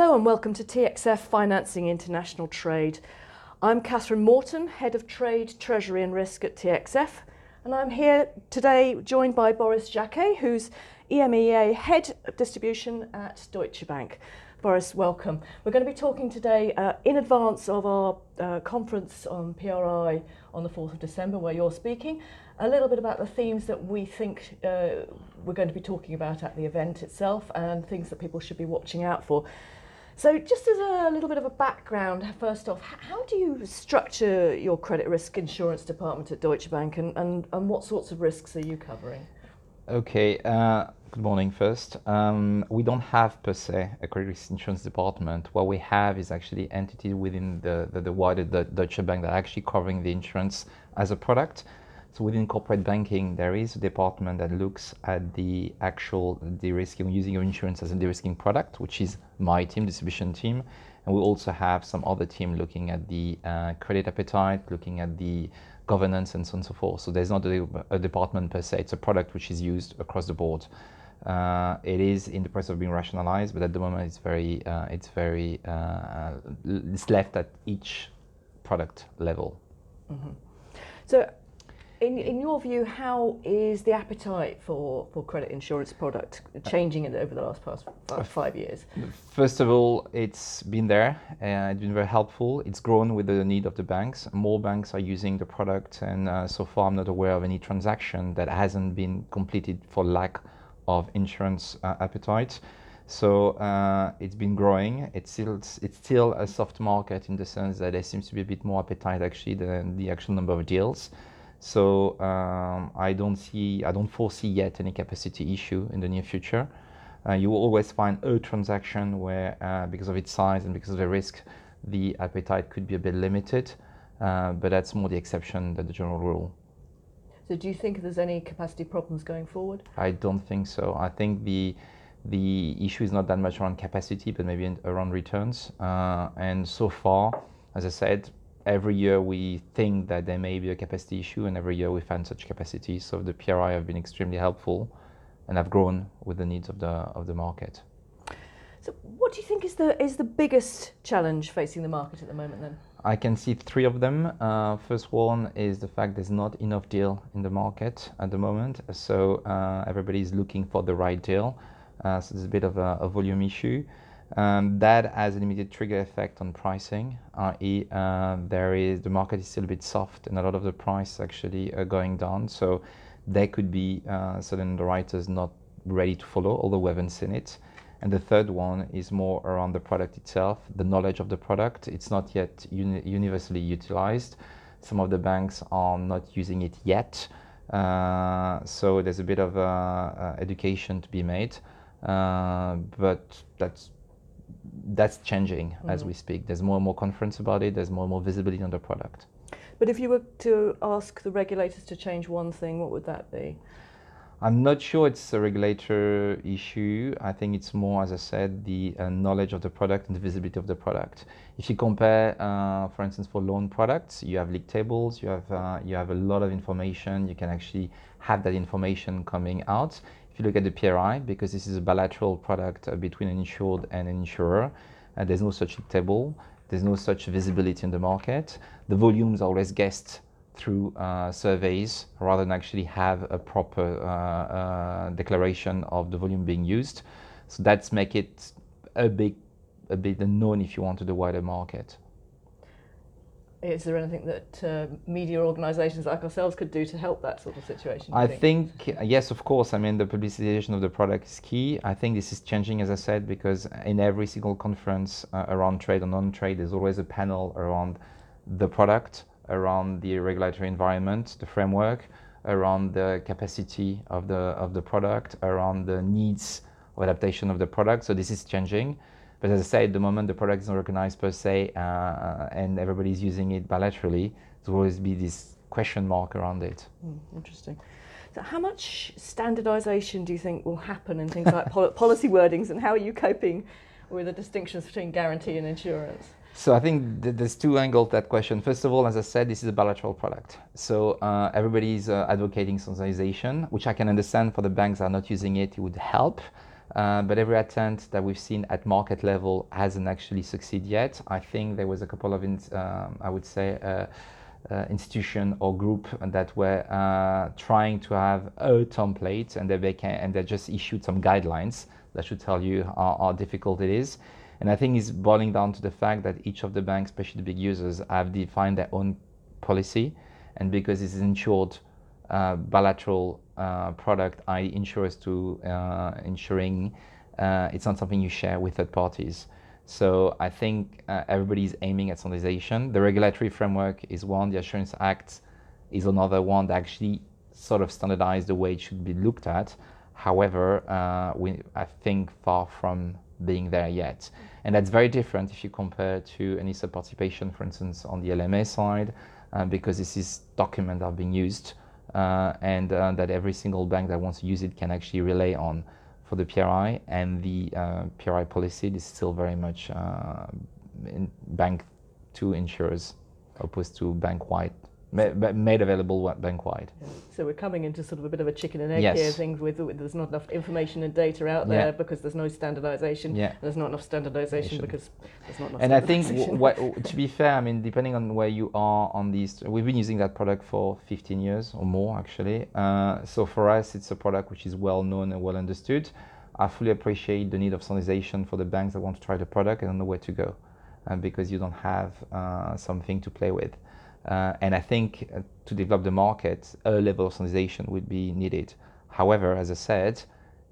Hello and welcome to TXF Financing International Trade. I'm Catherine Morton, Head of Trade, Treasury and Risk at TXF, and I'm here today joined by Boris Jacquet, who's EMEA Head of Distribution at Deutsche Bank. Boris, welcome. We're going to be talking today uh, in advance of our uh, conference on PRI on the 4th of December, where you're speaking, a little bit about the themes that we think uh, we're going to be talking about at the event itself and things that people should be watching out for. So, just as a little bit of a background, first off, how do you structure your credit risk insurance department at Deutsche Bank and, and, and what sorts of risks are you covering? Okay, uh, good morning first. Um, we don't have per se a credit risk insurance department. What we have is actually entities within the, the, the wider the Deutsche Bank that are actually covering the insurance as a product. So within corporate banking, there is a department that looks at the actual de-risking, using your insurance as a de-risking product, which is my team, distribution team. And we also have some other team looking at the uh, credit appetite, looking at the governance and so on and so forth. So there's not a, a department per se, it's a product which is used across the board. Uh, it is in the process of being rationalized, but at the moment it's very, uh, it's very, uh, it's left at each product level. Mm-hmm. So in, in your view, how is the appetite for, for credit insurance product changing over the last past five years? First of all, it's been there. Uh, it's been very helpful. It's grown with the need of the banks. More banks are using the product, and uh, so far I'm not aware of any transaction that hasn't been completed for lack of insurance uh, appetite. So uh, it's been growing. It's still it's still a soft market in the sense that there seems to be a bit more appetite actually than the actual number of deals. So um, I don't see, I don't foresee yet any capacity issue in the near future. Uh, you will always find a transaction where, uh, because of its size and because of the risk, the appetite could be a bit limited, uh, but that's more the exception than the general rule. So, do you think there's any capacity problems going forward? I don't think so. I think the the issue is not that much around capacity, but maybe around returns. Uh, and so far, as I said, every year we think that there may be a capacity issue, and every year we find such capacity. So the PRI have been extremely helpful, and have grown with the needs of the of the market. So, what do you think is the is the biggest challenge facing the market at the moment? Then I can see three of them. Uh, first one is the fact there's not enough deal in the market at the moment, so uh, everybody is looking for the right deal. Uh, so there's a bit of a, a volume issue. Um, that has an immediate trigger effect on pricing, i.e., uh, there is the market is still a bit soft, and a lot of the price actually are going down. So there could be uh, certain underwriters not ready to follow, although we haven't seen it. And the third one is more around the product itself, the knowledge of the product. It's not yet uni- universally utilized. Some of the banks are not using it yet. Uh, so there's a bit of uh, uh, education to be made. Uh, but that's that's changing mm. as we speak. There's more and more conference about it. There's more and more visibility on the product. But if you were to ask the regulators to change one thing, what would that be? I'm not sure it's a regulator issue. I think it's more, as I said, the uh, knowledge of the product and the visibility of the product. If you compare, uh, for instance, for loan products, you have league tables, you have uh, you have a lot of information. You can actually have that information coming out. If you look at the PRI, because this is a bilateral product uh, between an insured and an insurer, there's no such table, there's no such visibility in the market. The volumes are always guessed through uh, surveys rather than actually have a proper uh, uh, declaration of the volume being used. So that's make it a big, a bit unknown if you want to the wider market. Is there anything that uh, media organisations like ourselves could do to help that sort of situation? I think? think? yes, of course. I mean, the publicization of the product is key. I think this is changing, as I said, because in every single conference uh, around trade or non-trade, there's always a panel around the product, around the regulatory environment, the framework, around the capacity of the of the product, around the needs of adaptation of the product. So this is changing. But as I say, at the moment the product is not recognized per se, uh, uh and everybody's using it bilaterally. There will always be this question mark around it. Mm, interesting. So, how much standardization do you think will happen in things like pol- policy wordings, and how are you coping with the distinctions between guarantee and insurance? So I think th- there's two angles to that question. First of all, as I said, this is a bilateral product. So uh, everybody is uh, advocating standardization, which I can understand for the banks that are not using it, it would help. Uh, but every attempt that we've seen at market level hasn't actually succeeded yet. I think there was a couple of, in, um, I would say, uh, uh, institution or group that were uh, trying to have a template and they can, and they just issued some guidelines that should tell you how, how, difficult it is. And I think it's boiling down to the fact that each of the banks, especially the big users, have defined their own policy, and because it's insured bilateral uh, product, I insurers to uh, insuring, uh, it's not something you share with third parties. So I think uh, everybody's aiming at standardization. The regulatory framework is one, the Assurance Act is another one that actually sort of standardize the way it should be looked at. However, uh, we, I think far from being there yet. And that's very different if you compare to any sub participation, for instance, on the LMA side, uh, because this is documents are being used uh, and uh, that every single bank that wants to use it can actually rely on for the PRI, and the uh, PRI policy is still very much uh, bank to insurers opposed to bank wide made available bank wide. Yeah. So we're coming into sort of a bit of a chicken and egg yes. here. Things with, with, there's not enough information and data out there yeah. because there's no standardization. Yeah. There's not enough standardization because there's not enough. And I think to be fair, I mean, depending on where you are on these, we've been using that product for 15 years or more actually. Uh, so for us, it's a product which is well known and well understood. I fully appreciate the need of standardization for the banks that want to try the product and don't know where to go, uh, because you don't have uh, something to play with. Uh, and I think uh, to develop the market, a level of standardization would be needed. However, as I said,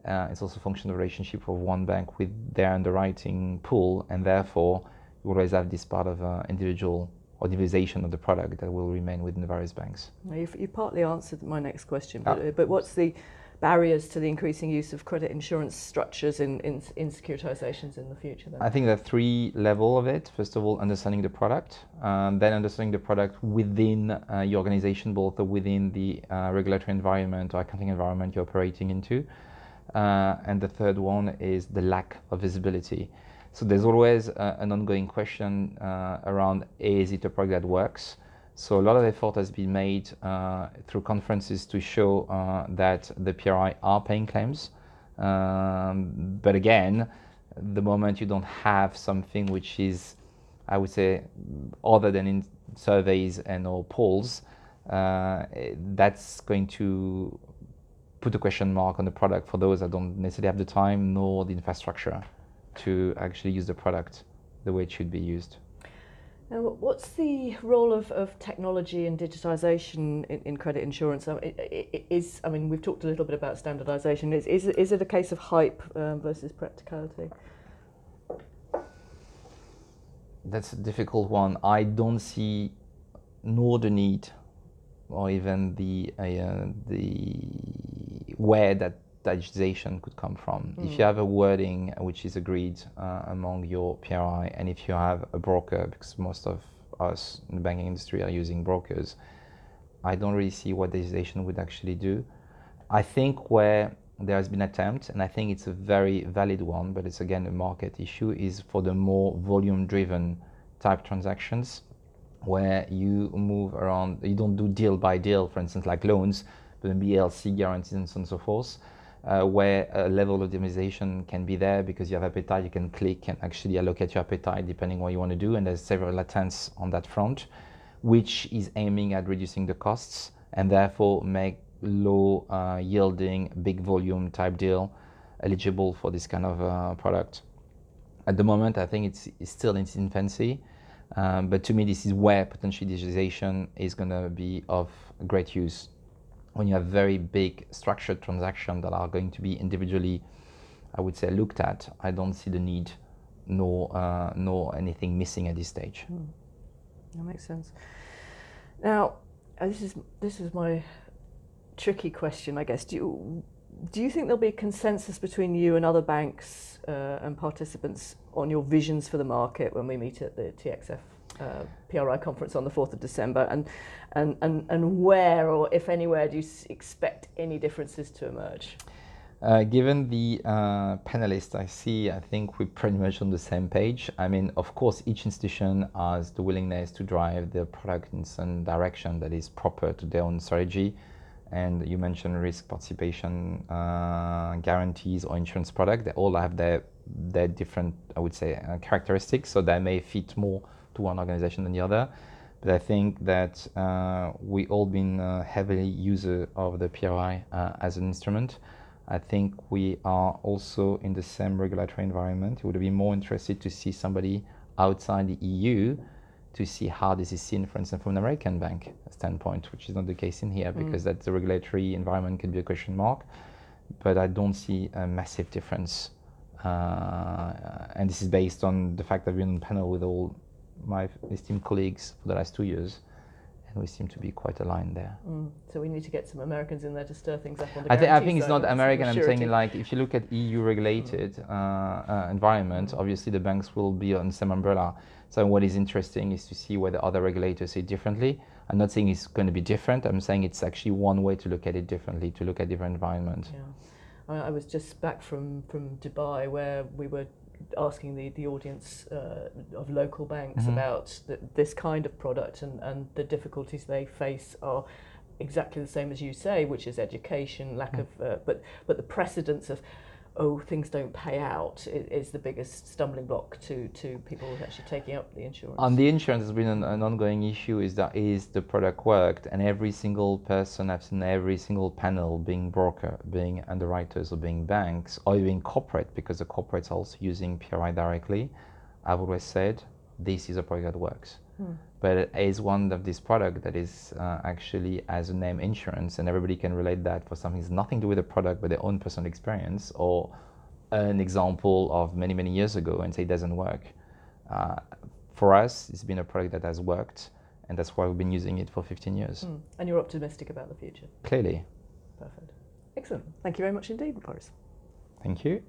uh, it's also a function of relationship of one bank with their underwriting pool, and therefore you always have this part of uh, individual or individualization of the product that will remain within the various banks. You've, you partly answered my next question, but, ah. but what's the barriers to the increasing use of credit insurance structures in, in, in securitizations in the future? Then? I think there are three level of it. First of all, understanding the product, um, then understanding the product within uh, your organization, both within the uh, regulatory environment or accounting environment you're operating into. Uh, and the third one is the lack of visibility. So there's always uh, an ongoing question uh, around is it a product that works? So a lot of effort has been made uh, through conferences to show uh, that the PRI are paying claims. Um, but again, the moment you don't have something which is, I would say, other than in surveys and or polls, uh, that's going to put a question mark on the product for those that don't necessarily have the time nor the infrastructure to actually use the product the way it should be used. Now, what's the role of, of technology and digitisation in, in credit insurance? Um, is, I mean, we've talked a little bit about standardisation. Is, is, is it a case of hype um, versus practicality? That's a difficult one. I don't see nor the need or even the, uh, the where that digitization could come from. Mm. If you hmm. have a wording which is agreed uh, among your PRI, and if you have a broker, because most of us in the banking industry are using brokers, I don't really see what digitization would actually do. I think where there has been attempt, and I think it's a very valid one, but it's again a market issue, is for the more volume-driven type transactions, where you move around, you don't do deal by deal, for instance, like loans, but BLC guarantees and so on and so forth uh, where a level of optimization can be there because you have appetite, you can click and actually allocate your appetite depending what you want to do. And there's several attempts on that front, which is aiming at reducing the costs and therefore make low uh, yielding, big volume type deal eligible for this kind of uh, product. At the moment, I think it's, it's still in its infancy. Um, but to me, this is where potentially digitization is going to be of great use when you have very big structured transactions that are going to be individually, I would say, looked at, I don't see the need nor, uh, nor anything missing at this stage. Mm. That makes sense. Now, uh, this is, this is my tricky question, I guess. Do you, do you think there'll be a consensus between you and other banks uh, and participants on your visions for the market when we meet at the TXF uh, PRI conference on the 4th of December and, and, and, and where or if anywhere do you expect any differences to emerge? Uh, given the uh, panelists I see, I think we're pretty much on the same page. I mean, of course, each institution has the willingness to drive the product in some direction that is proper to their own strategy. and you mentioned risk participation uh, guarantees or insurance product. They all have their their different, I would say, uh, characteristics. So they may fit more to one organization than the other. But I think that uh, we all been uh, heavily user of the PRI uh, as an instrument. I think we are also in the same regulatory environment. It would be more interested to see somebody outside the EU to see how this is seen, for instance, from an American bank standpoint, which is not the case in here because that the regulatory environment could be a question mark. But I don't see a massive difference. Uh, and this is based on the fact that we're on panel with all my esteemed colleagues for the last two years, and we seem to be quite aligned there. Mm. So we need to get some Americans in there to stir things up on the I, think I think it's not American. I'm saying like if you look at EU regulated uh, uh, environment, obviously the banks will be on the same umbrella. So what is interesting is to see whether other regulators see it differently. I'm not saying it's going to be different. I'm saying it's actually one way to look at it differently, to look at different environment. Yeah. I, I was just back from, from Dubai where we were asking the, the audience uh, of local banks Mhm. about th this kind of product and, and the difficulties they face are exactly the same as you say, which is education, lack Mm. of, uh, but, but the precedence of, oh, things don't pay out is, is the biggest stumbling block to, to people actually taking up the insurance. And the insurance, has been an, an ongoing issue. Is that is the product worked, and every single person I've seen every single panel, being broker, being underwriters, or being banks, or even corporate, because the corporates are also using PRI directly. I've always said this is a product that works, Hmm. but it is one of these products that is uh, actually as a name insurance, and everybody can relate that for something that's nothing to do with the product, but their own personal experience or an example of many many years ago, and say it doesn't work. Uh, for us, it's been a product that has worked, and that's why we've been using it for 15 years. Mm. And you're optimistic about the future. Clearly. Perfect. Excellent. Thank you very much indeed, Boris. Thank you.